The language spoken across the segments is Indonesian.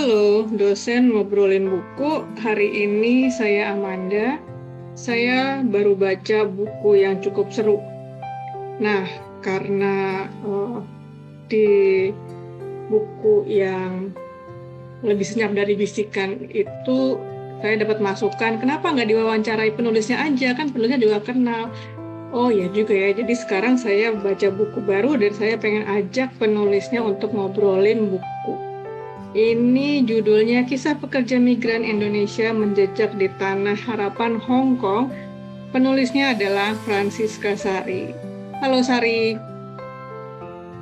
Halo, dosen ngobrolin buku. Hari ini saya Amanda. Saya baru baca buku yang cukup seru. Nah, karena uh, di buku yang lebih senyap dari bisikan itu saya dapat masukan kenapa nggak diwawancarai penulisnya aja kan penulisnya juga kenal oh ya juga ya jadi sekarang saya baca buku baru dan saya pengen ajak penulisnya untuk ngobrolin buku ini judulnya Kisah Pekerja Migran Indonesia Menjejak di Tanah Harapan Hong Kong. Penulisnya adalah Francisca Sari. Halo Sari.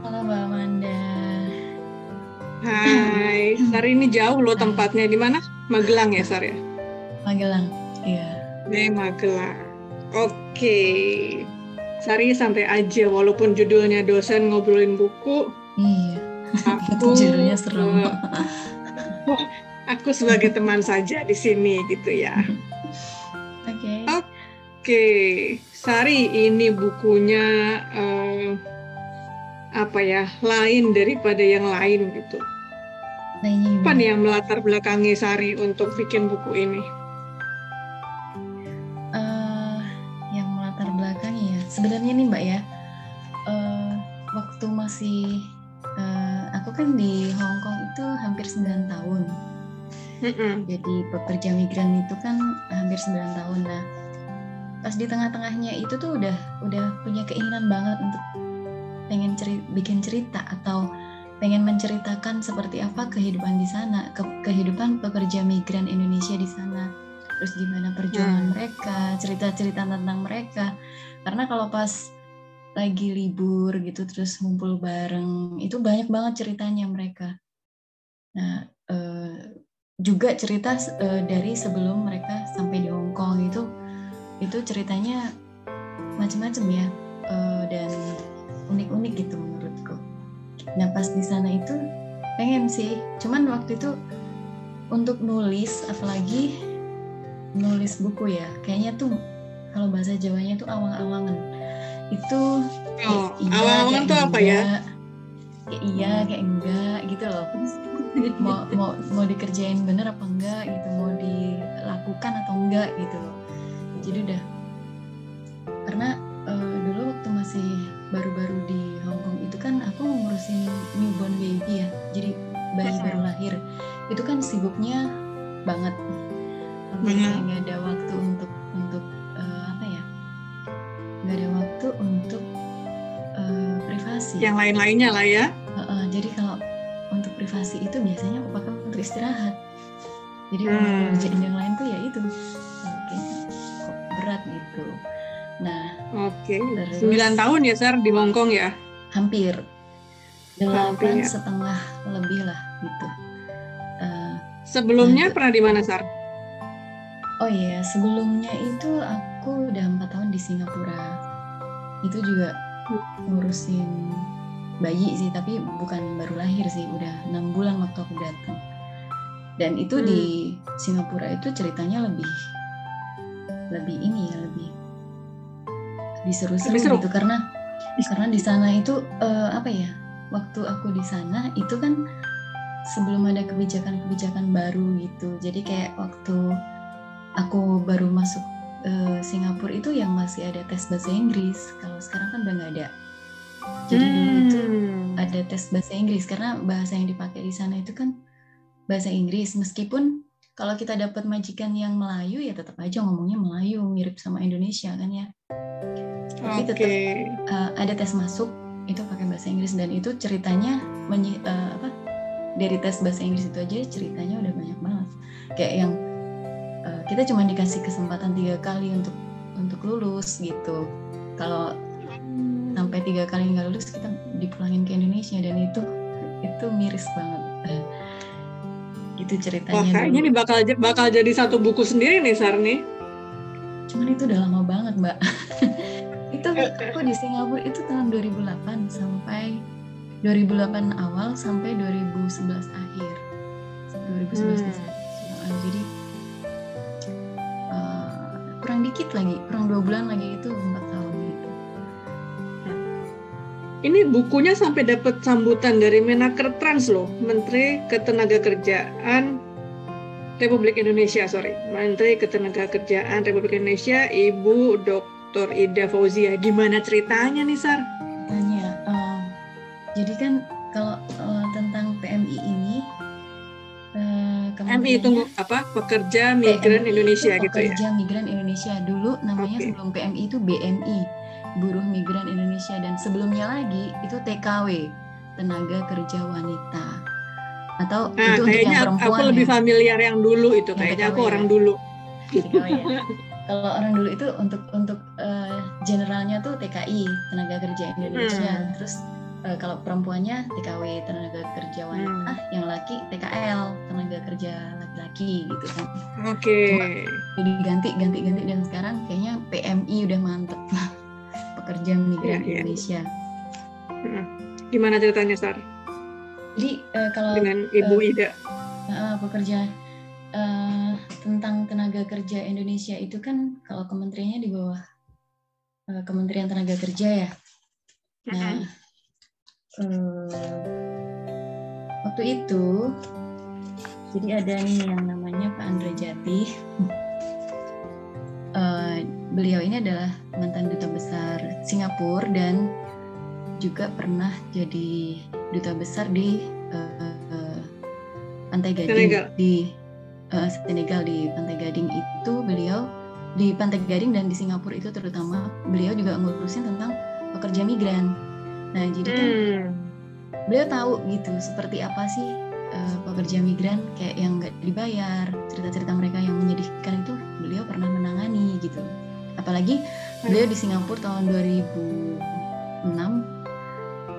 Halo Mbak Amanda. Hai, Sari ini jauh loh tempatnya di mana? Magelang ya Sari? Magelang, iya. Di Magelang. Oke. Sari santai aja walaupun judulnya dosen ngobrolin buku. Iya aku judulnya serem. Uh, aku sebagai teman saja di sini gitu ya. Oke. Okay. Oke, okay. Sari ini bukunya uh, apa ya lain daripada yang lain gitu. Nah, apa nih yang melatar belakangi Sari untuk bikin buku ini? Uh, yang melatar belakangi ya, sebenarnya nih Mbak ya, uh, waktu masih kan di Hong Kong itu hampir 9 tahun. Mm-mm. Jadi pekerja migran itu kan hampir 9 tahun. Nah, pas di tengah-tengahnya itu tuh udah udah punya keinginan banget untuk pengen ceri bikin cerita atau pengen menceritakan seperti apa kehidupan di sana, ke kehidupan pekerja migran Indonesia di sana. Terus gimana perjuangan hmm. mereka, cerita-cerita tentang mereka. Karena kalau pas lagi libur gitu terus ngumpul bareng. Itu banyak banget ceritanya mereka. Nah eh, juga cerita eh, dari sebelum mereka sampai di Hong Kong itu itu ceritanya macam-macam ya eh, dan unik-unik gitu menurutku. Nah pas di sana itu pengen sih cuman waktu itu untuk nulis apalagi nulis buku ya kayaknya tuh kalau bahasa Jawanya tuh awang-awangan itu oh, iya, awal-awal tuh apa ya? kayak iya kayak enggak gitu loh. Mau mau mau dikerjain bener apa enggak gitu mau dilakukan atau enggak gitu loh. Jadi udah. Karena uh, dulu waktu masih baru-baru di Hong Kong itu kan aku ngurusin newborn baby ya. Jadi bayi baru lahir. Itu kan sibuknya banget. Sampai nggak ada waktu untuk Yang lain-lainnya lah ya. Uh, uh, jadi kalau untuk privasi itu biasanya aku pakai untuk istirahat. Jadi hmm. kalau ngerjain yang lain tuh ya itu, oke, kok berat gitu. Nah, oke. Okay. Sembilan tahun ya Sar di Hongkong ya? Hampir. Delapan ya. setengah lebih lah gitu. Uh, Sebelumnya nah, pernah di mana Sar? Oh iya, sebelumnya itu aku udah empat tahun di Singapura. Itu juga ngurusin bayi sih, tapi bukan baru lahir sih, udah enam bulan waktu aku datang. Dan itu hmm. di Singapura itu ceritanya lebih lebih ini ya, lebih lebih seru-seru gitu karena karena di sana itu uh, apa ya? Waktu aku di sana itu kan sebelum ada kebijakan-kebijakan baru gitu. Jadi kayak waktu aku baru masuk uh, Singapura itu yang masih ada tes bahasa Inggris. Kalau sekarang kan udah nggak ada. Jadi hmm. dulu itu ada tes bahasa Inggris karena bahasa yang dipakai di sana itu kan bahasa Inggris. Meskipun kalau kita dapat majikan yang Melayu ya tetap aja ngomongnya Melayu mirip sama Indonesia kan ya. Tapi okay. tetap uh, ada tes masuk itu pakai bahasa Inggris dan itu ceritanya uh, apa dari tes bahasa Inggris itu aja ceritanya udah banyak banget. Kayak yang Eh, kita cuma dikasih kesempatan tiga kali untuk untuk lulus gitu kalau sampai tiga kali nggak lulus kita dipulangin ke Indonesia. Dan itu itu miris banget. Itu ceritanya Wah, kayaknya ini bakal bakal jadi satu buku sendiri nih Sarni cuman itu udah lama banget mbak. Itu aku di Singapura itu tahun 2008 sampai 2008 awal sampai 2011 akhir. 2011 hmm. jadi kurang dikit lagi kurang dua bulan lagi itu empat ini bukunya sampai dapat sambutan dari Menaker Trans loh, Menteri Ketenagakerjaan Republik Indonesia, sorry, Menteri Ketenagakerjaan Republik Indonesia, Ibu Dr. Ida Fauzia. Gimana ceritanya nih, Sar? Tanya, uh, jadi kan kalau uh, tentang PMI ini, uh, PMI itu apa? Pekerja Migran PMI Indonesia itu gitu ya? Pekerja Migran Indonesia dulu namanya okay. sebelum PMI itu BMI, Buruh Migran Indonesia dan sebelumnya lagi itu TKW, Tenaga Kerja Wanita atau nah, itu untuk yang perempuan aku lebih ya? familiar yang dulu itu yang kayaknya aku ya? orang dulu ya. kalau orang dulu itu untuk untuk uh, generalnya tuh TKI tenaga kerja Indonesia hmm. terus uh, kalau perempuannya TKW tenaga kerja wanita hmm. yang laki TKL tenaga kerja laki-laki gitu kan oke okay. jadi ganti ganti ganti dan sekarang kayaknya PMI udah mantep pekerja migran yeah, iya. Indonesia yeah. gimana ceritanya Sar? Jadi uh, kalau dengan Ibu uh, Ida uh, pekerja uh, tentang tenaga kerja Indonesia itu kan kalau kementeriannya di bawah uh, Kementerian Tenaga Kerja ya. Nah, uh, waktu itu jadi ada nih yang namanya Pak Andre Jati. Uh, beliau ini adalah mantan duta besar Singapura dan juga pernah jadi duta besar di uh, Pantai Gading Senegal. di uh, Senegal di Pantai Gading itu beliau di Pantai Gading dan di Singapura itu terutama beliau juga ngurusin tentang pekerja migran. Nah jadi kan hmm. beliau tahu gitu seperti apa sih uh, pekerja migran kayak yang nggak dibayar cerita-cerita mereka yang menyedihkan itu beliau pernah menangani gitu. Apalagi beliau di Singapura tahun 2006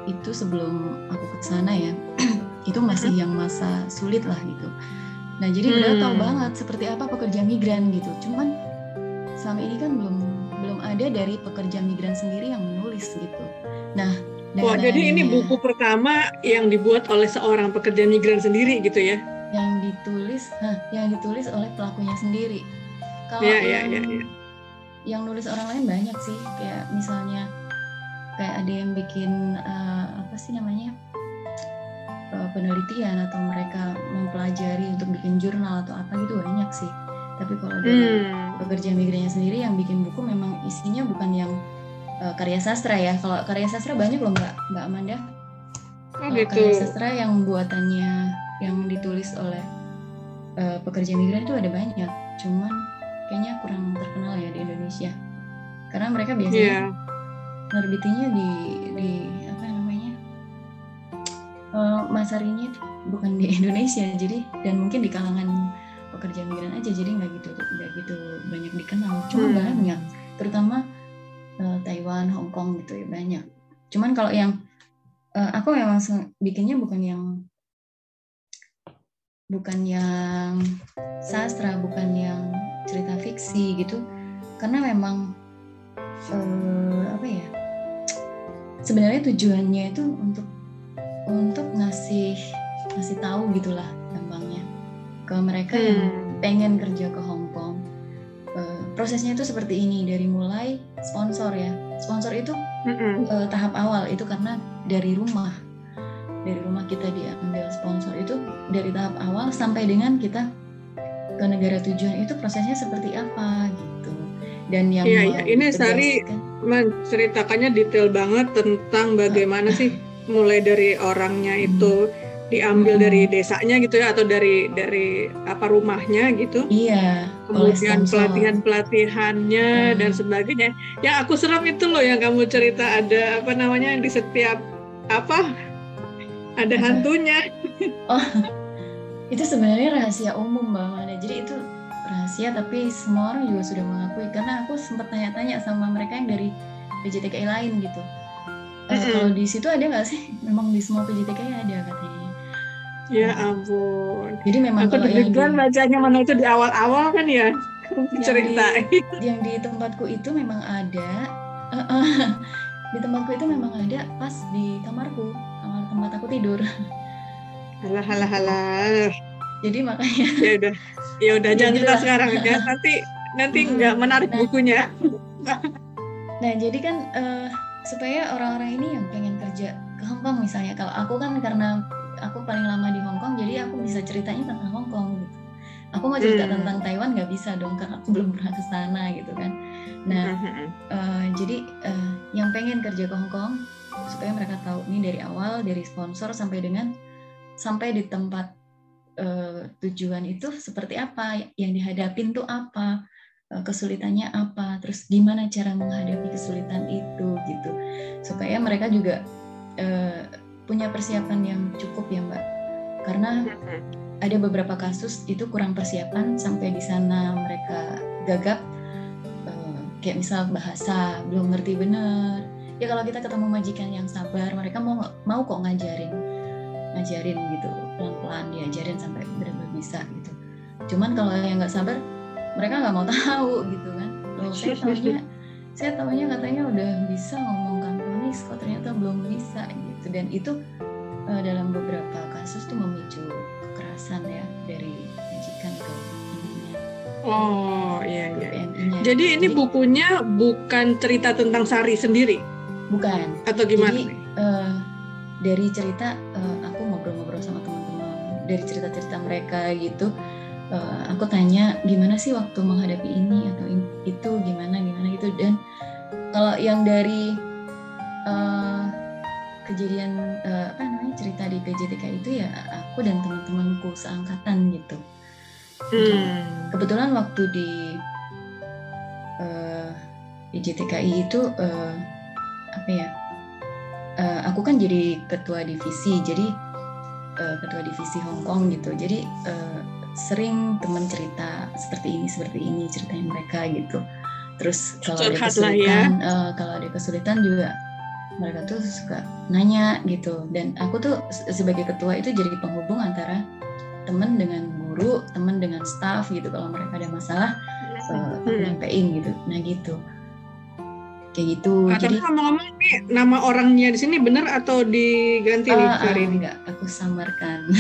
itu sebelum aku ke sana ya itu masih yang masa sulit lah gitu nah jadi hmm. beliau tahu banget seperti apa pekerja migran gitu cuman selama ini kan belum belum ada dari pekerja migran sendiri yang menulis gitu nah Wah, jadi ini buku pertama yang dibuat oleh seorang pekerja migran sendiri gitu ya? Yang ditulis, nah, yang ditulis oleh pelakunya sendiri. Kalau ya, yang, ya, ya, ya. Yang nulis orang lain banyak sih, kayak misalnya kayak ada yang bikin uh, apa sih namanya? Uh, penelitian atau mereka mempelajari untuk bikin jurnal atau apa gitu banyak sih. Tapi kalau dari hmm. pekerja migrannya sendiri yang bikin buku memang isinya bukan yang uh, karya sastra ya. Kalau karya sastra banyak loh mbak mbak Amanda. Oh, gitu. karya sastra yang buatannya yang ditulis oleh uh, pekerja migran itu ada banyak. Cuman kayaknya kurang terkenal ya di Indonesia. Karena mereka biasanya yeah nerbitinnya di di apa namanya? Uh, masarinya bukan di Indonesia jadi dan mungkin di kalangan pekerja migran aja jadi nggak gitu nggak gitu banyak dikenal. Cuma hmm. banyak terutama uh, Taiwan Hong Kong gitu ya banyak. Cuman kalau yang uh, aku memang bikinnya bukan yang bukan yang sastra bukan yang cerita fiksi gitu. Karena memang uh, apa ya sebenarnya tujuannya itu untuk untuk ngasih ngasih tahu gitulah gampangnya. Ke mereka hmm. yang pengen kerja ke Hong Kong. Uh, prosesnya itu seperti ini dari mulai sponsor ya. Sponsor itu uh, tahap awal itu karena dari rumah. Dari rumah kita diambil sponsor itu dari tahap awal sampai dengan kita ke negara tujuan itu prosesnya seperti apa gitu dan yang iya, iya. ini Sari menceritakannya detail banget tentang bagaimana sih mulai dari orangnya itu diambil hmm. dari desanya gitu ya atau dari dari apa rumahnya gitu. Iya. Kemudian pelatihan pelatihannya hmm. dan sebagainya. Yang aku seram itu loh yang kamu cerita ada apa namanya di setiap apa ada hantunya. Oh, itu sebenarnya rahasia umum mbak Mada. Jadi itu rahasia tapi semua orang juga sudah mengakui. Karena aku sempat tanya-tanya sama mereka yang dari PJTKI lain gitu. Uh, mm-hmm. kalau di situ ada nggak sih? Memang di semua PJTKI ada katanya. Ya ampun. Jadi memang aku deg-degan di... bacanya mana itu di awal-awal kan ya? Cerita yang di, yang di tempatku itu memang ada. Uh, uh, di tempatku itu memang ada pas di kamarku kamar tempat aku tidur halah halah halah. Jadi makanya ya udah ya udah jangan kita sekarang ya. Nanti nanti nggak menarik nah, bukunya. Nah jadi kan uh, supaya orang-orang ini yang pengen kerja ke Hong Kong misalnya. Kalau aku kan karena aku paling lama di Hong Kong jadi aku bisa ceritanya tentang Hong Kong gitu. Aku mau cerita hmm. tentang Taiwan nggak bisa dong karena aku belum pernah ke sana gitu kan. Nah uh, jadi uh, yang pengen kerja ke Hong Kong supaya mereka tahu ini dari awal dari sponsor sampai dengan sampai di tempat uh, tujuan itu seperti apa yang dihadapin tuh apa kesulitannya apa terus gimana cara menghadapi kesulitan itu gitu. Supaya mereka juga uh, punya persiapan yang cukup ya mbak. Karena ada beberapa kasus itu kurang persiapan sampai di sana mereka gagap uh, kayak misal bahasa belum ngerti bener ya kalau kita ketemu majikan yang sabar mereka mau mau kok ngajarin ngajarin gitu pelan-pelan diajarin sampai benar-benar bisa gitu cuman kalau yang nggak sabar mereka nggak mau tahu gitu kan loh saya tahunya saya tahunya katanya udah bisa ngomong kantonis kok ternyata belum bisa gitu dan itu uh, dalam beberapa kasus tuh memicu kekerasan ya dari majikan ke ininya. Oh iya iya. Jadi ini Jadi, bukunya bukan cerita tentang Sari sendiri? Bukan. Atau gimana? Jadi uh, dari cerita uh, dari cerita-cerita mereka gitu. Uh, aku tanya gimana sih waktu menghadapi ini atau in, itu gimana gimana gitu dan kalau yang dari uh, kejadian uh, apa namanya cerita di PJTK itu ya aku dan teman-temanku seangkatan gitu. Hmm. Kebetulan waktu di uh, PJTKI itu uh, apa ya? Uh, aku kan jadi ketua divisi, jadi uh, ketua divisi Hong Kong gitu. Jadi uh, sering teman cerita seperti ini, seperti ini ceritain mereka gitu. Terus kalau ada ya. kesulitan, ya. uh, kalau ada kesulitan juga mereka tuh suka nanya gitu dan aku tuh sebagai ketua itu jadi penghubung antara teman dengan guru teman dengan staff gitu kalau mereka ada masalah uh, aku nyampein gitu nah gitu kayak gitu. Nah, jadi ngomong-ngomong nih nama orangnya di sini benar atau diganti uh, nih ah, hari uh, ini enggak. Aku samarkan.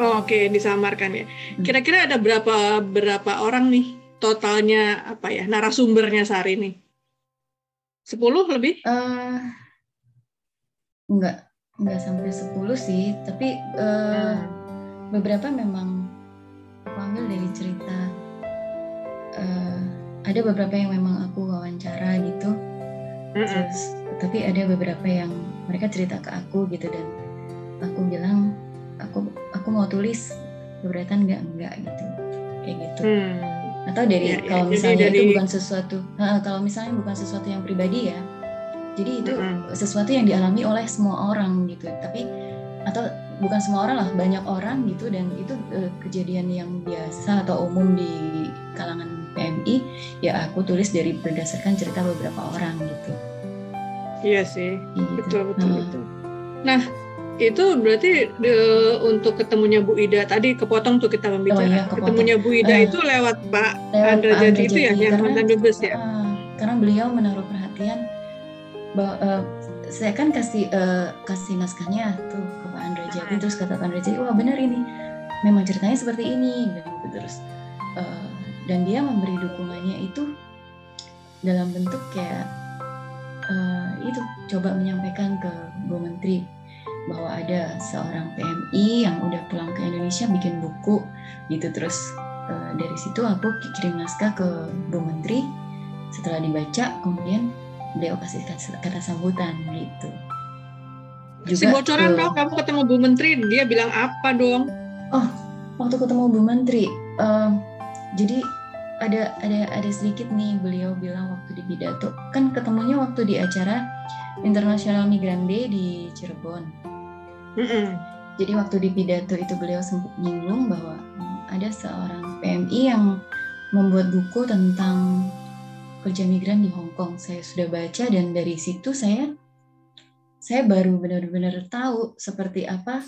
Oh, oke okay, disamarkan ya. Hmm. kira-kira ada berapa berapa orang nih totalnya apa ya narasumbernya sehari ini Sepuluh lebih? Uh, enggak, enggak sampai sepuluh sih, tapi uh, beberapa memang aku ambil dari cerita. Uh, ada beberapa yang memang aku wawancara gitu, terus tapi ada beberapa yang mereka cerita ke aku gitu dan aku bilang aku aku mau tulis keberatan enggak enggak gitu. Kayak gitu. Hmm. Atau dari ya, ya. kalau misalnya dari, itu bukan sesuatu kalau misalnya bukan sesuatu yang pribadi ya jadi itu uh, sesuatu yang dialami oleh semua orang gitu. Tapi atau bukan semua orang lah banyak orang gitu dan itu uh, kejadian yang biasa atau umum di kalangan Ya aku tulis dari berdasarkan cerita beberapa orang gitu iya sih gitu. betul betul uh. betul nah itu berarti de, untuk ketemunya Bu Ida tadi kepotong tuh kita membicara. Oh, iya, ketemunya Bu Ida uh, itu lewat Pak Andra Jadi itu ya yang mantan dubes ya. Uh, karena beliau menaruh perhatian bahwa uh, saya kan kasih uh, kasih naskahnya tuh ke Pak Andra Jadi terus kata Pak Andra Jadi wah benar ini memang ceritanya seperti ini gitu terus uh, dan dia memberi dukungannya itu dalam bentuk kayak uh, itu coba menyampaikan ke Bu Menteri bahwa ada seorang PMI yang udah pulang ke Indonesia bikin buku gitu. Terus uh, dari situ aku kirim naskah ke Bu Menteri. Setelah dibaca kemudian beliau kasih kata sambutan gitu. Juga si bocoran dong kamu ketemu Bu Menteri dia bilang apa dong? Oh waktu ketemu Bu Menteri uh, jadi ada ada ada sedikit nih beliau bilang waktu di pidato kan ketemunya waktu di acara International Migrant Day di Cirebon Mm-mm. Jadi waktu di pidato itu beliau sempat nyinggung bahwa ada seorang PMI yang membuat buku tentang kerja migran di Hong Kong. Saya sudah baca dan dari situ saya saya baru benar-benar tahu seperti apa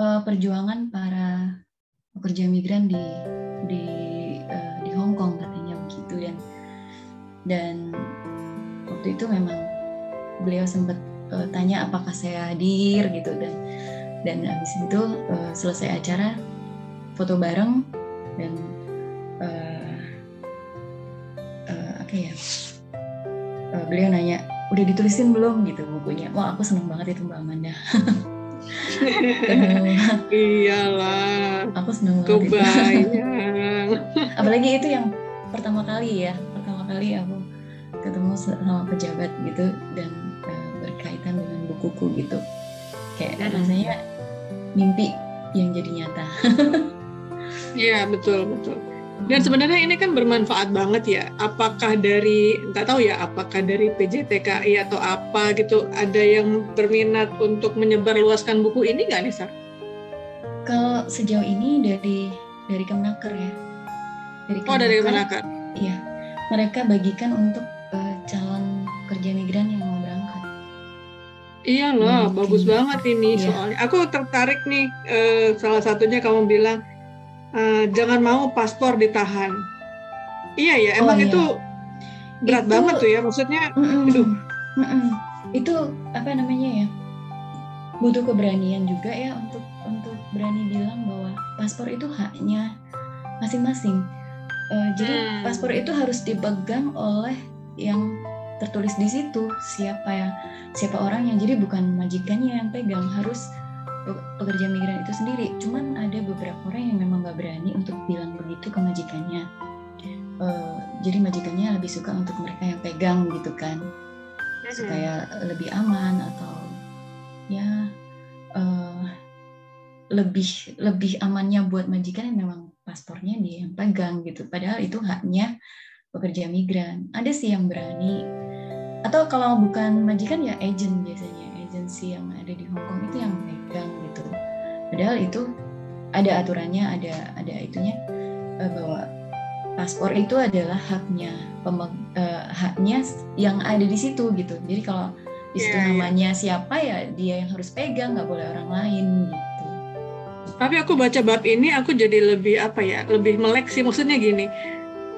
uh, perjuangan para pekerja migran di di dan waktu itu memang beliau sempat uh, tanya apakah saya hadir gitu. Dan dan habis itu uh, selesai acara foto bareng dan uh, uh, apa ya uh, beliau nanya udah ditulisin belum? gitu bukunya. Wah aku seneng banget itu mbak Amanda. Iyalah. Aku seneng banget kebayang. Apalagi itu yang pertama kali ya pertama kali aku ketemu sama pejabat gitu dan uh, berkaitan dengan bukuku gitu kayak hmm. rasanya mimpi yang jadi nyata iya betul betul dan sebenarnya ini kan bermanfaat banget ya. Apakah dari nggak tahu ya, apakah dari PJTKI atau apa gitu ada yang berminat untuk menyebarluaskan buku ini nggak Nisa? Kalau sejauh ini dari dari Kemenaker ya. Dari Kemenaker, oh dari Kemenaker. Iya, mereka bagikan untuk uh, calon kerja migran yang mau berangkat. Iya loh, bagus banget ini iya. soalnya. Aku tertarik nih, uh, salah satunya kamu bilang uh, jangan mau paspor ditahan. Iya ya, oh, emang oh, iya. itu berat itu, banget tuh ya, maksudnya. Mm -mm. Mm -mm. Itu apa namanya ya? Butuh keberanian juga ya untuk untuk berani bilang bahwa paspor itu haknya masing-masing. Uh, jadi hmm. paspor itu harus dipegang oleh yang tertulis di situ siapa ya siapa orangnya jadi bukan majikannya yang pegang harus pekerja migran itu sendiri. Cuman ada beberapa orang yang memang nggak berani untuk bilang begitu ke majikannya. Uh, jadi majikannya lebih suka untuk mereka yang pegang gitu kan, supaya lebih aman atau ya uh, lebih lebih amannya buat majikan yang memang paspornya dia yang pegang gitu. Padahal itu haknya pekerja migran. Ada sih yang berani atau kalau bukan majikan ya agent biasanya agensi yang ada di Hong Kong itu yang pegang gitu padahal itu ada aturannya ada ada itunya uh, bahwa paspor itu adalah haknya pemeg, uh, haknya yang ada di situ gitu jadi kalau di situ yeah, iya. namanya yeah. siapa ya dia yang harus pegang nggak boleh orang lain gitu tapi aku baca bab ini aku jadi lebih apa ya lebih melek sih. Maksudnya gini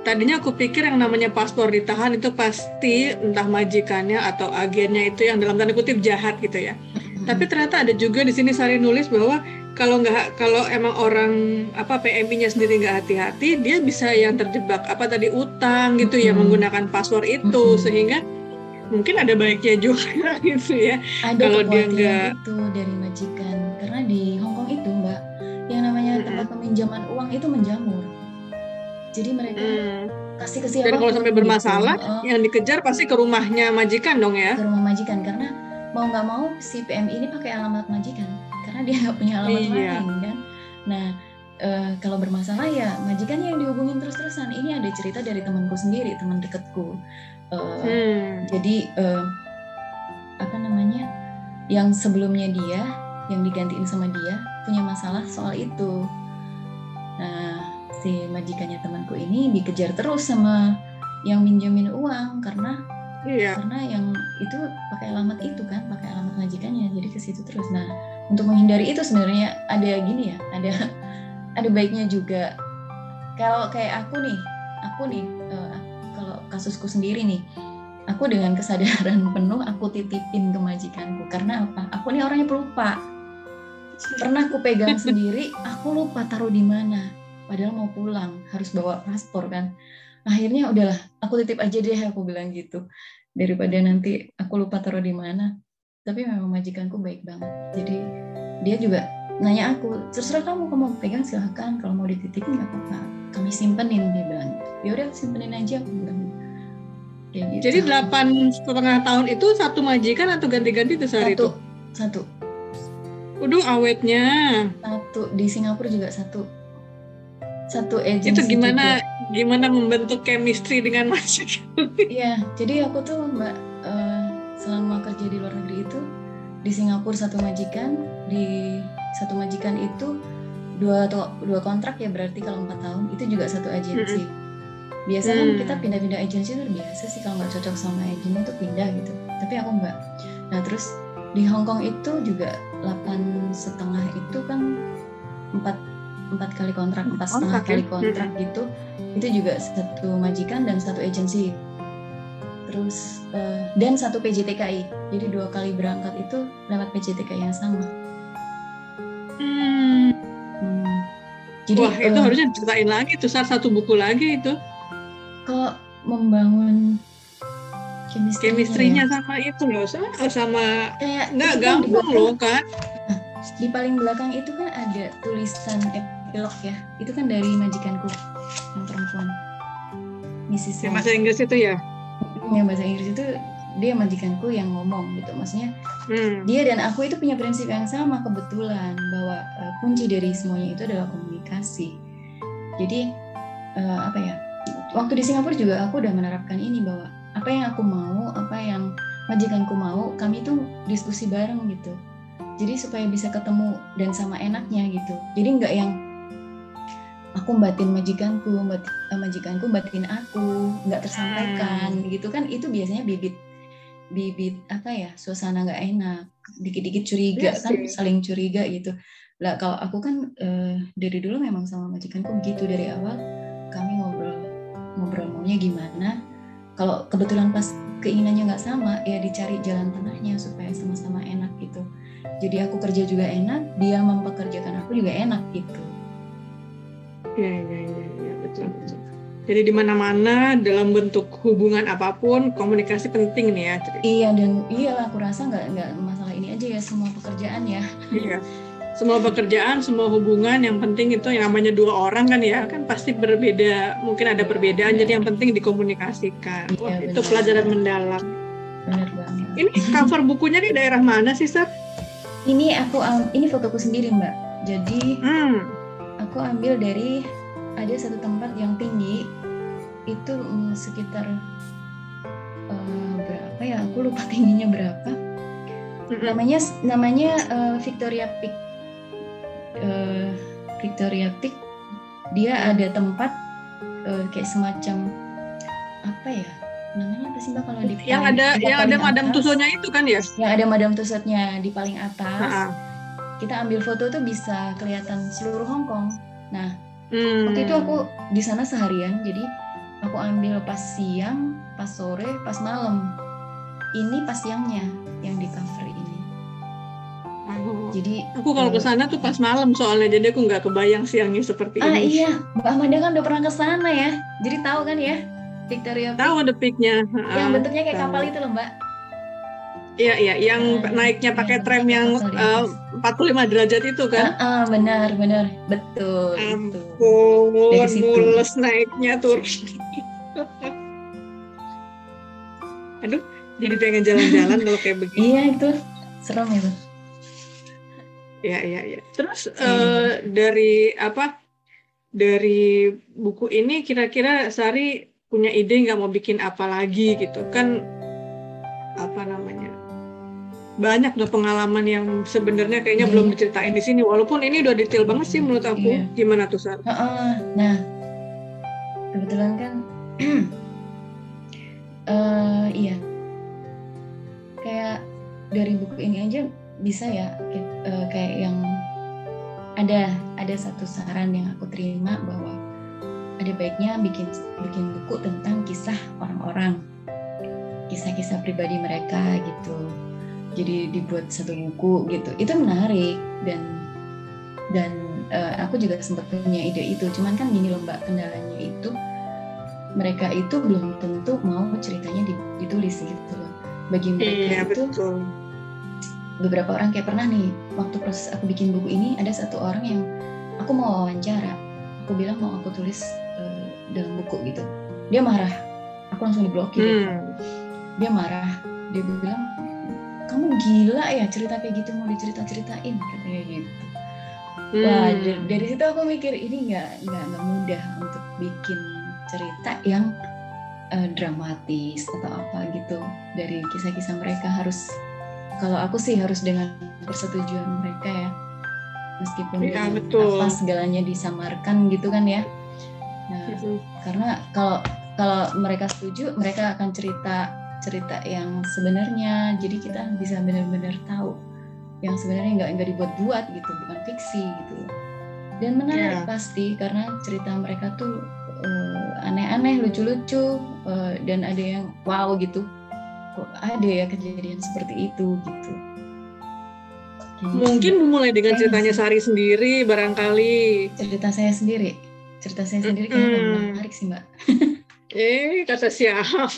tadinya aku pikir yang namanya paspor ditahan itu pasti entah majikannya atau agennya itu yang dalam tanda kutip jahat gitu ya. Tapi ternyata ada juga di sini Sari nulis bahwa kalau nggak kalau emang orang apa PMI-nya sendiri nggak hati-hati, dia bisa yang terjebak apa tadi utang gitu ya menggunakan paspor itu. Sehingga mungkin ada baiknya juga gitu ya. Ada kalau dia nggak itu dari majikan. Karena di Hong Kong itu mbak yang namanya tempat peminjaman uang itu menjamur. Jadi mereka hmm. kasih ke siapa? Dan kalau sampai bermasalah gitu. yang dikejar pasti ke rumahnya majikan dong ya? Ke rumah majikan karena mau nggak mau si PMI ini pakai alamat majikan karena dia nggak punya alamat iya. lain kan? Nah e, kalau bermasalah ya majikan yang dihubungin terus-terusan. Ini ada cerita dari temanku sendiri teman deketku. E, hmm. jadi e, apa namanya? Yang sebelumnya dia yang digantiin sama dia punya masalah soal itu. Nah si majikannya temanku ini dikejar terus sama yang minjemin uang karena iya. karena yang itu pakai alamat itu kan pakai alamat majikannya jadi ke situ terus. Nah untuk menghindari itu sebenarnya ada gini ya ada ada baiknya juga. Kalau kayak aku nih aku nih uh, kalau kasusku sendiri nih aku dengan kesadaran penuh aku titipin ke majikanku. Karena apa? Aku nih orangnya pelupa pernah aku pegang sendiri aku lupa taruh di mana. Padahal mau pulang harus bawa paspor kan. Akhirnya udahlah aku titip aja deh aku bilang gitu. Daripada nanti aku lupa taruh di mana. Tapi memang majikanku baik banget. Jadi dia juga nanya aku terserah kamu kamu pegang silahkan. Kalau mau dititipin nggak apa-apa. Kami simpenin dia bilang. Ya udah simpenin aja aku bilang. Gitu. jadi delapan setengah tahun itu satu majikan atau ganti-ganti tuh satu, itu? Satu Udah awetnya satu di Singapura juga satu satu agensi itu gimana juga. gimana membentuk chemistry dengan Mas Iya, jadi aku tuh mbak uh, selama kerja di luar negeri itu di Singapura satu majikan, di satu majikan itu dua dua kontrak ya berarti kalau empat tahun itu juga satu agensi. Mm -hmm. Biasa kan kita pindah-pindah agensi itu biasa sih kalau nggak cocok sama agensi itu pindah gitu. Tapi aku mbak. Nah terus di Hong Kong itu juga delapan setengah itu kan empat empat kali kontrak empat setengah kali ya? kontrak gitu itu juga satu majikan dan satu agensi terus uh, dan satu PJTKI jadi dua kali berangkat itu lewat PJTKI yang sama hmm. Hmm. jadi Wah, itu uh, harusnya ceritain lagi tuh satu buku lagi itu kalau membangun chemistry-nya ya. sama itu loh sama, sama kayak nggak gampang loh kan di paling belakang itu kan ada tulisan epilog ya itu kan dari majikanku yang perempuan Mrs. Yang bahasa Inggris itu ya yang bahasa Inggris itu dia majikanku yang ngomong gitu maksudnya hmm. dia dan aku itu punya prinsip yang sama kebetulan bahwa uh, kunci dari semuanya itu adalah komunikasi jadi uh, apa ya waktu di Singapura juga aku udah menerapkan ini bahwa apa yang aku mau apa yang majikanku mau kami itu diskusi bareng gitu. Jadi supaya bisa ketemu dan sama enaknya gitu. Jadi nggak yang aku batin majikanku batin, uh, majikanku batin aku nggak tersampaikan hmm. gitu kan. Itu biasanya bibit bibit apa ya suasana nggak enak. Dikit-dikit curiga yes, iya kan saling curiga gitu. Lah kalau aku kan uh, dari dulu memang sama majikanku begitu. Dari awal kami ngobrol ngobrol maunya gimana kalau kebetulan pas keinginannya nggak sama ya dicari jalan tengahnya supaya sama-sama enak gitu jadi aku kerja juga enak dia mempekerjakan aku juga enak gitu ya ya ya, ya betul betul jadi di mana-mana dalam bentuk hubungan apa pun komunikasi penting nih ya. Iya dan iyalah aku rasa nggak nggak masalah ini aja ya semua pekerjaan ya. Iya. Semua pekerjaan, semua hubungan yang penting itu yang namanya dua orang kan ya kan pasti berbeda, mungkin ada perbedaan. Jadi yang penting dikomunikasikan. Wah, itu pelajaran mendalam. Benar banget. Ini cover bukunya di daerah mana sih, Sar? Ini aku ini fotoku sendiri, Mbak. Jadi hmm. aku ambil dari ada satu tempat yang tinggi itu um, sekitar uh, berapa ya aku lupa tingginya berapa namanya namanya uh, Victoria Peak uh, Victoria Peak dia ada tempat uh, kayak semacam apa ya namanya apa sih mbak kalau di yang paling, ada yang ada madam tusutnya itu kan ya yang ada madam tusutnya di paling atas Ha-ha. kita ambil foto tuh bisa kelihatan seluruh Hong Kong nah Hmm. Waktu itu aku di sana seharian, jadi aku ambil pas siang, pas sore, pas malam. Ini pas siangnya yang di cover ini. Jadi aku kalau ke eh, sana tuh pas malam soalnya jadi aku nggak kebayang siangnya seperti ah, ini. Ah iya, Mbak Amanda kan udah pernah ke sana ya. Jadi tahu kan ya Victoria Tahu ada peaknya. Yang bentuknya kayak kapal itu loh, Mbak. Iya iya, yang uh, naiknya pakai tram yang uh, 45 derajat itu kan? Uh, uh, benar benar betul. Ampun, mules naiknya turun. Aduh, jadi pengen jalan-jalan kalau kayak begini. Iya itu serem itu. Iya iya iya. Terus hmm. uh, dari apa? Dari buku ini kira-kira Sari punya ide nggak mau bikin apa lagi gitu kan? Apa namanya? banyak tuh pengalaman yang sebenarnya kayaknya hmm. belum diceritain di sini walaupun ini udah detail banget sih menurut aku iya. gimana tuh Sar? Uh, uh, nah kebetulan kan uh, iya kayak dari buku ini aja bisa ya kayak, uh, kayak yang ada ada satu saran yang aku terima bahwa ada baiknya bikin bikin buku tentang kisah orang-orang kisah-kisah pribadi mereka gitu. Jadi dibuat satu buku gitu. Itu menarik dan dan uh, aku juga sempat punya ide itu. Cuman kan gini loh mbak kendalanya itu mereka itu belum tentu mau ceritanya ditulis gitu loh. Bagi mereka iya, itu betul. Beberapa orang kayak pernah nih waktu proses aku bikin buku ini ada satu orang yang aku mau wawancara. Aku bilang mau aku tulis uh, dalam buku gitu. Dia marah. Aku langsung diblokir. Hmm. dia marah. Dia bilang kamu gila ya cerita kayak gitu mau dicerita ceritain katanya gitu. Hmm. wah dari, situ aku mikir ini nggak nggak nggak mudah untuk bikin cerita yang uh, dramatis atau apa gitu. Dari kisah-kisah mereka harus kalau aku sih harus dengan persetujuan mereka ya meskipun ya, betul. apa segalanya disamarkan gitu kan ya nah hmm. karena kalau kalau mereka setuju mereka akan cerita cerita yang sebenarnya jadi kita bisa benar-benar tahu yang sebenarnya nggak nggak dibuat-buat gitu bukan fiksi gitu dan menarik yeah. pasti karena cerita mereka tuh uh, aneh-aneh lucu-lucu uh, dan ada yang wow gitu ada ya kejadian seperti itu gitu mungkin mulai dengan ceritanya Sari sendiri barangkali cerita saya sendiri cerita saya sendiri kayaknya mm. menarik sih mbak Eh, kata siapa?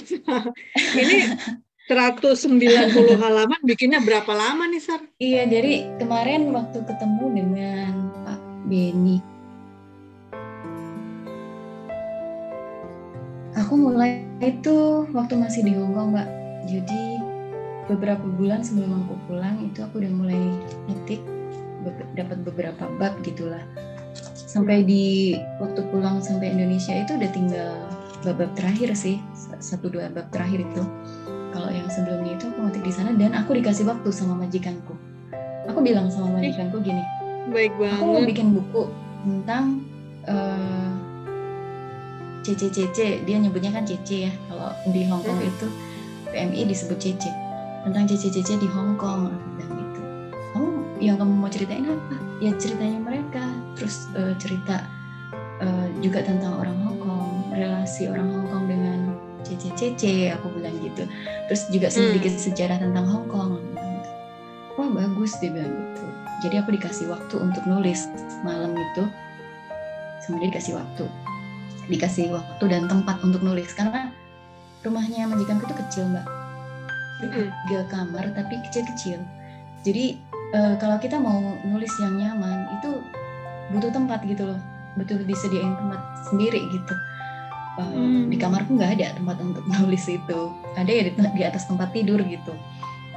Ini 190 halaman bikinnya berapa lama nih, Sar? Iya, jadi kemarin waktu ketemu dengan Pak Beni, aku mulai itu waktu masih di Hongkong, Mbak. Jadi beberapa bulan sebelum aku pulang itu aku udah mulai ngetik dapat beberapa bab gitulah. Sampai di waktu pulang sampai Indonesia itu udah tinggal bab-bab terakhir sih satu dua bab terakhir itu. Kalau yang sebelumnya itu aku ngetik di sana dan aku dikasih waktu sama majikanku. Aku bilang sama majikanku gini baik banget aku mau bikin buku tentang uh, eh, CCCC dia nyebutnya kan CC ya kalau di Hongkong hmm. itu PMI disebut CC tentang CC-CC di Hong Kong dan gitu. Kamu yang kamu mau ceritain apa? Ya ceritanya mereka. Terus uh, cerita uh, juga tentang orang Hong Kong relasi orang Hong Kong dengan CC-CC aku bilang gitu. Terus juga hmm. sedikit hmm. sejarah tentang Hong Kong gitu. wah bagus dia bilang gitu. Jadi aku dikasih waktu untuk nulis malam itu. Semuanya dikasih waktu. Dikasih waktu dan tempat untuk nulis. Karena rumahnya majikanku itu kecil mbak tiga kamar tapi kecil-kecil. Jadi uh, kalau kita mau nulis yang nyaman itu butuh tempat gitu loh, betul disediain tempat sendiri gitu. Uh, hmm. Di kamarku nggak ada tempat untuk nulis itu, ada ya di, di atas tempat tidur gitu.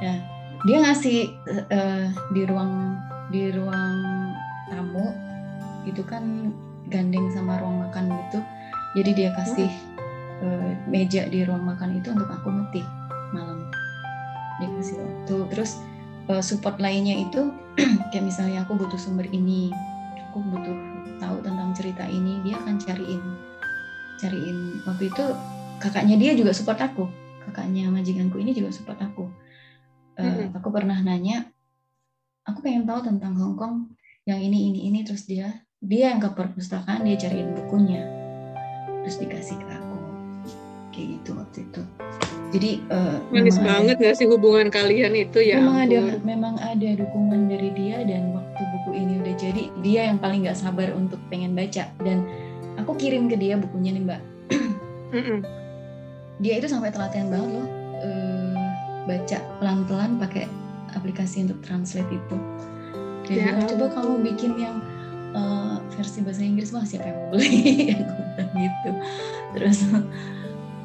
Nah dia ngasih uh, di ruang di ruang tamu itu kan gandeng sama ruang makan gitu, jadi dia kasih uh, meja di ruang makan itu untuk aku ngetik malam. Dikasih waktu. Terus uh, support lainnya itu kayak misalnya aku butuh sumber ini aku butuh tahu tentang cerita ini dia akan cariin cariin. Waktu itu kakaknya dia juga support aku. Kakaknya majikanku ini juga support aku. Uh, mm-hmm. aku pernah nanya aku pengen tahu tentang Hong Kong yang ini ini ini. Terus dia dia yang ke perpustakaan dia cariin bukunya. Terus dikasih ke aku kayak gitu waktu itu jadi uh, manis banget nggak sih hubungan kalian itu ya? Memang ampun. ada memang ada dukungan dari dia dan waktu buku ini udah jadi dia yang paling nggak sabar untuk pengen baca dan aku kirim ke dia bukunya nih mbak. Dia itu sampai telaten banget loh uh, baca pelan-pelan pakai aplikasi untuk translate itu. Dia ya. bilang coba kamu bikin yang uh, versi bahasa Inggris mah siapa yang mau beli gitu. Terus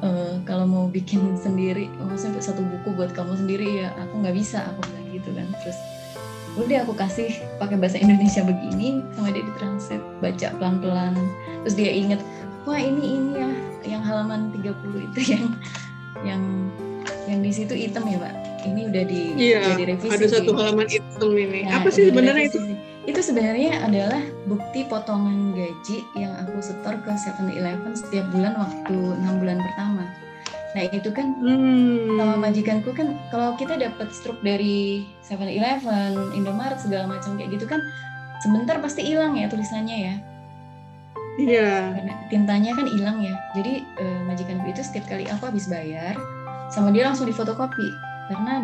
uh, kalau mau bikin sendiri maksudnya satu buku buat kamu sendiri ya aku nggak bisa aku bilang gitu kan. Terus udah aku kasih pakai bahasa Indonesia begini sama dia ditranslate baca pelan-pelan. Terus dia inget wah ini ini ya yang halaman 30 itu yang yang yang di situ hitam ya pak? Ini udah di iya, udah direvisi ada satu halaman hitam ini. Nah, apa sih sebenarnya itu itu sebenarnya adalah bukti potongan gaji yang aku setor ke 7-Eleven setiap bulan waktu enam bulan pertama. Nah itu kan hmm. sama majikanku kan kalau kita dapat struk dari 7-Eleven, Indomaret segala macam kayak gitu kan sebentar pasti hilang ya tulisannya ya. Iya. Karena tintanya kan hilang ya. Jadi eh, majikanku itu setiap kali aku habis bayar sama dia langsung difotokopi karena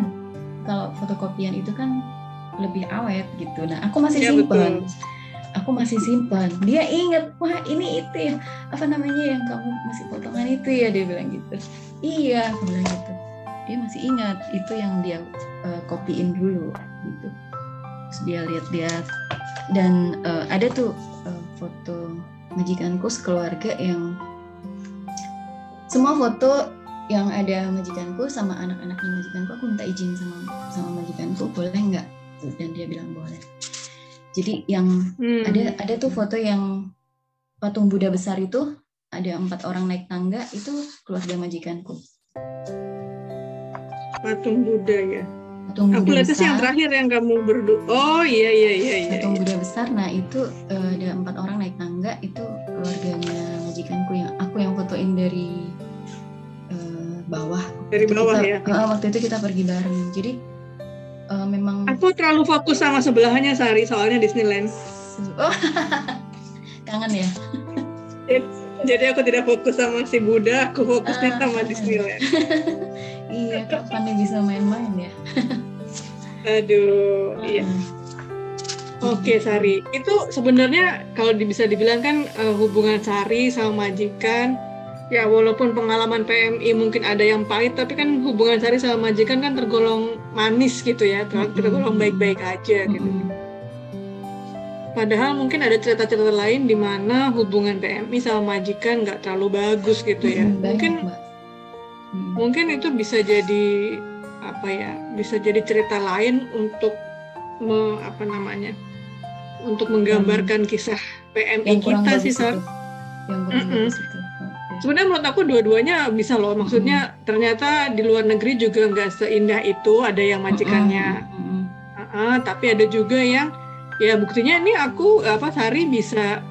kalau fotokopian itu kan lebih awet gitu. Nah, aku masih ya, simpan. Aku masih simpan. Dia ingat, wah ini itu ya, apa namanya yang kamu masih potongan itu ya dia bilang gitu. Iya, aku bilang gitu. Dia masih ingat itu yang dia uh, kopiin dulu gitu. Terus dia lihat-lihat dan uh, ada tuh uh, foto majikanku sekeluarga yang semua foto yang ada majikanku sama anak-anaknya majikanku aku minta izin sama sama majikanku boleh nggak dan dia bilang boleh. Jadi yang hmm. ada ada tuh foto yang patung Buddha besar itu ada empat orang naik tangga itu keluarga majikanku. Patung Buddha ya? Patung aku lihat sih yang terakhir yang kamu berdua. Oh iya iya iya, iya patung iya. Buddha besar nah itu uh, ada empat orang naik tangga itu keluarganya majikanku yang aku yang fotoin dari uh, bawah. Dari bawah kita, ya? uh, waktu itu kita pergi bareng. Jadi uh, memang aku terlalu fokus sama sebelahnya Sari soalnya Disneyland. Oh kangen ya? Jadi aku tidak fokus sama si Buddha aku fokusnya uh, sama Disneyland. Iya kapan nih bisa main-main ya? Aduh uh, iya. Oke Sari, itu sebenarnya kalau bisa dibilang kan uh, hubungan Sari sama majikan ya walaupun pengalaman PMI mungkin ada yang pahit tapi kan hubungan Sari sama majikan kan tergolong manis gitu ya. Tergolong baik-baik aja gitu. Padahal mungkin ada cerita-cerita lain di mana hubungan PMI sama majikan nggak terlalu bagus gitu ya. Mungkin mungkin itu bisa jadi apa ya bisa jadi cerita lain untuk me, apa namanya untuk menggambarkan kisah PMI kita sih Sar. Yang kurang mm -mm. Sebenarnya menurut aku dua-duanya bisa loh maksudnya hmm. ternyata di luar negeri juga nggak seindah itu ada yang majikannya hmm. uh -uh, tapi ada juga yang ya buktinya ini aku apa Sari bisa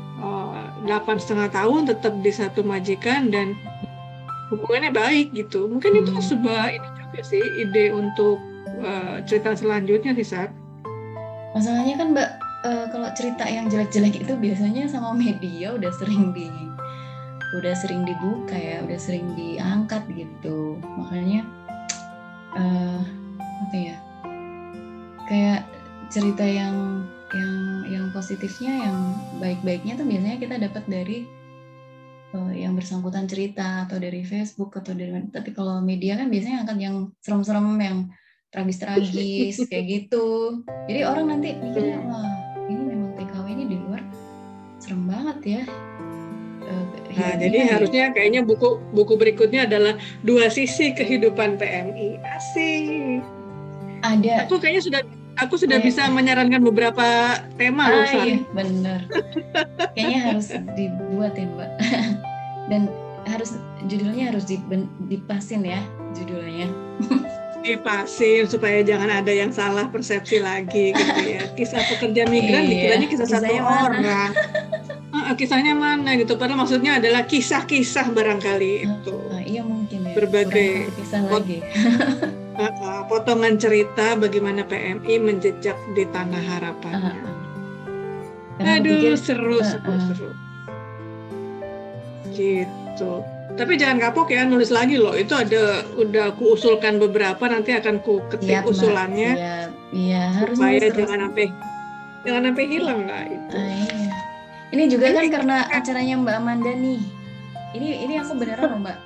delapan setengah tahun tetap di satu majikan dan hubungannya baik gitu mungkin hmm. itu sebuah ini juga sih ide untuk uh, cerita selanjutnya sih saat masalahnya kan mbak uh, kalau cerita yang jelek-jelek itu biasanya sama media udah sering di udah sering dibuka ya udah sering diangkat gitu. Makanya uh, apa ya kayak cerita yang yang yang positifnya yang baik-baiknya tuh biasanya kita dapat dari uh, yang bersangkutan cerita atau dari Facebook atau dari tapi kalau media kan biasanya angkat yang serem-serem yang tragis-tragis kayak gitu. Jadi orang nanti mikirnya wah ini memang TKW ini di luar serem banget ya Nah, ya, jadi ya. harusnya kayaknya buku buku berikutnya adalah dua sisi kehidupan PMI. Asik. Ada. Aku kayaknya sudah aku sudah ya. bisa menyarankan beberapa tema ah, loh, iya, bener. kayaknya harus dibuat ya, Mbak. Dan harus judulnya harus dipasin ya judulnya. dipasin supaya jangan ada yang salah persepsi lagi gitu ya. Kisah pekerja migran iya, dikiranya kisah satu orang kisahnya mana gitu. Padahal maksudnya adalah kisah-kisah barangkali uh, itu. uh, iya mungkin ya. Berbagai kisah lagi. Uh, potongan cerita bagaimana PMI menjejak di tanah harapannya. Uh, uh. aduh pikir, seru uh, seru uh. seru. Gitu. Tapi jangan kapok ya nulis lagi loh. Itu ada udah aku usulkan beberapa nanti akan ku ketik Siap, usulannya iya harus supaya jangan sampai jangan sampai hilang lah itu. Uh, iya ini juga kan karena acaranya Mbak Amanda nih. Ini ini aku beneran loh Mbak.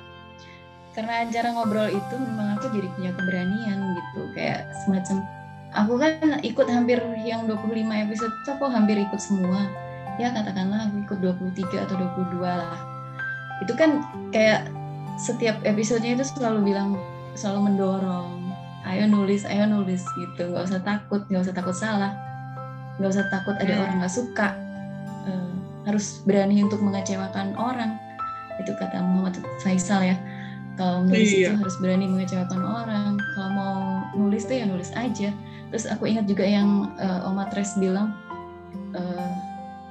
Karena acara ngobrol itu memang aku jadi punya keberanian gitu. Kayak semacam aku kan ikut hampir yang 25 episode itu aku hampir ikut semua. Ya katakanlah aku ikut 23 atau 22 lah. Itu kan kayak setiap episodenya itu selalu bilang selalu mendorong ayo nulis ayo nulis gitu nggak usah takut nggak usah takut salah nggak usah takut ada hmm. orang nggak suka harus berani untuk mengecewakan orang. Itu kata Muhammad Faisal ya. Kalau nulis iya. itu harus berani mengecewakan orang. Kalau mau nulis tuh ya nulis aja. Terus aku ingat juga yang uh, Oma Tres bilang uh,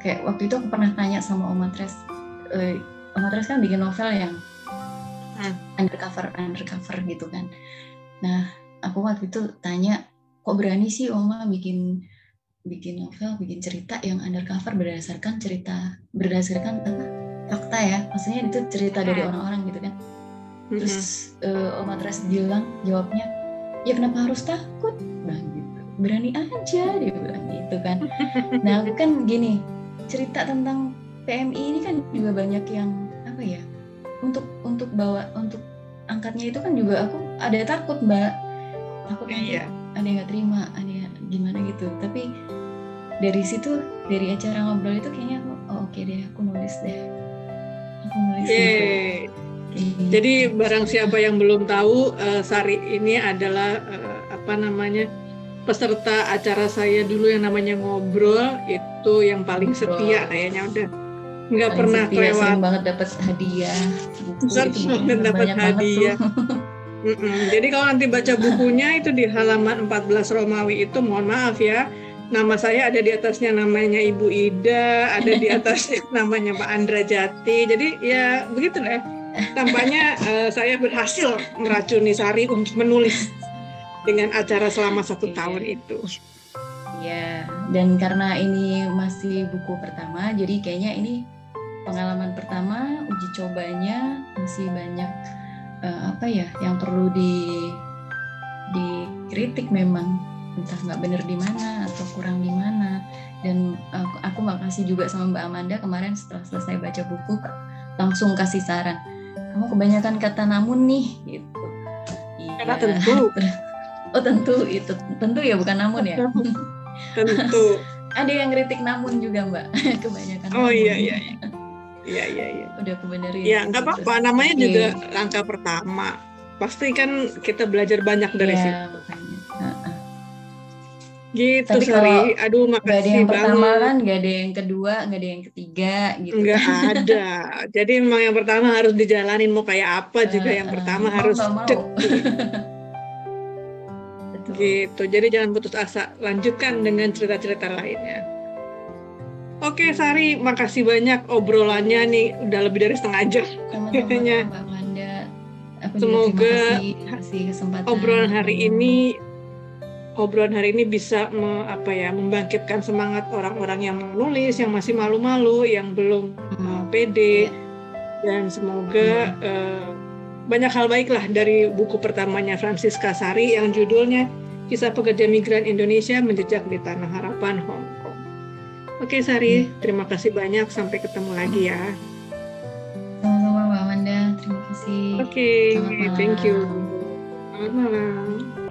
kayak waktu itu aku pernah tanya sama Oma Tres uh, Oma Tres kan bikin novel yang hmm. undercover undercover gitu kan. Nah aku waktu itu tanya kok berani sih Oma bikin bikin novel, bikin cerita yang undercover berdasarkan cerita berdasarkan apa fakta ya, maksudnya itu cerita dari hmm. orang-orang gitu kan. Terus uh, Om Atras bilang jawabnya, ya kenapa harus takut? Nah gitu, berani aja dia bilang gitu kan. Nah aku kan gini, cerita tentang PMI ini kan juga banyak yang apa ya, untuk untuk bawa untuk angkatnya itu kan juga aku ada takut mbak, takut iya. ada yang nggak terima, ada gimana gitu. Tapi dari situ dari acara ngobrol itu kayaknya aku oh, oke okay deh aku nulis deh. Aku nulis gitu. Jadi barang siapa yang belum tahu uh, Sari ini adalah uh, apa namanya peserta acara saya dulu yang namanya ngobrol itu yang paling ngobrol. setia kayaknya udah. Nggak pernah setia, kelewat. sering banget dapat hadiah. Buku sering banget dapat hadiah Mm -mm. Jadi kalau nanti baca bukunya itu di halaman 14 Romawi itu mohon maaf ya. Nama saya ada di atasnya namanya Ibu Ida, ada di atasnya namanya Pak Andra Jati. Jadi ya begitu deh. Tampaknya uh, saya berhasil meracuni Sari untuk menulis dengan acara selama satu tahun itu. Ya, dan karena ini masih buku pertama, jadi kayaknya ini pengalaman pertama, uji cobanya masih banyak uh, apa ya yang perlu di dikritik memang. Entah nggak bener di mana atau kurang di mana. Dan aku, aku makasih juga sama Mbak Amanda kemarin setelah selesai baca buku langsung kasih saran. Kamu kebanyakan kata namun nih gitu. Karena iya. tentu. Oh tentu. Itu tentu ya bukan namun ya? Tentu. Ada yang kritik namun juga mbak. Kebanyakan oh iya iya iya iya iya udah kebenarin ya nggak apa-apa namanya okay. juga langkah pertama pasti kan kita belajar banyak dari ya, situ makanya. Gitu Tapi Sari, aduh makasih gak ada yang pertama kan, gak ada yang kedua, gak ada yang ketiga gitu. Gak ada. Jadi memang yang pertama harus dijalanin mau kayak apa juga uh, yang pertama uh, harus mau. gitu. Jadi jangan putus asa, lanjutkan dengan cerita-cerita lainnya. Oke Sari, makasih banyak obrolannya nih udah lebih dari setengah jam kayaknya. Semoga obrolan hari ini obrolan hari ini bisa me, apa ya membangkitkan semangat orang-orang yang menulis yang masih malu-malu yang belum hmm. uh, pede yeah. dan semoga hmm. uh, banyak hal baiklah dari buku pertamanya Francisca Sari yang judulnya Kisah Pekerja Migran Indonesia Menjejak di Tanah Harapan Kong. Oke Sari, terima kasih banyak sampai ketemu lagi ya. Sama-sama Mbak Amanda, terima kasih. Oke, okay, thank you. Selamat malam.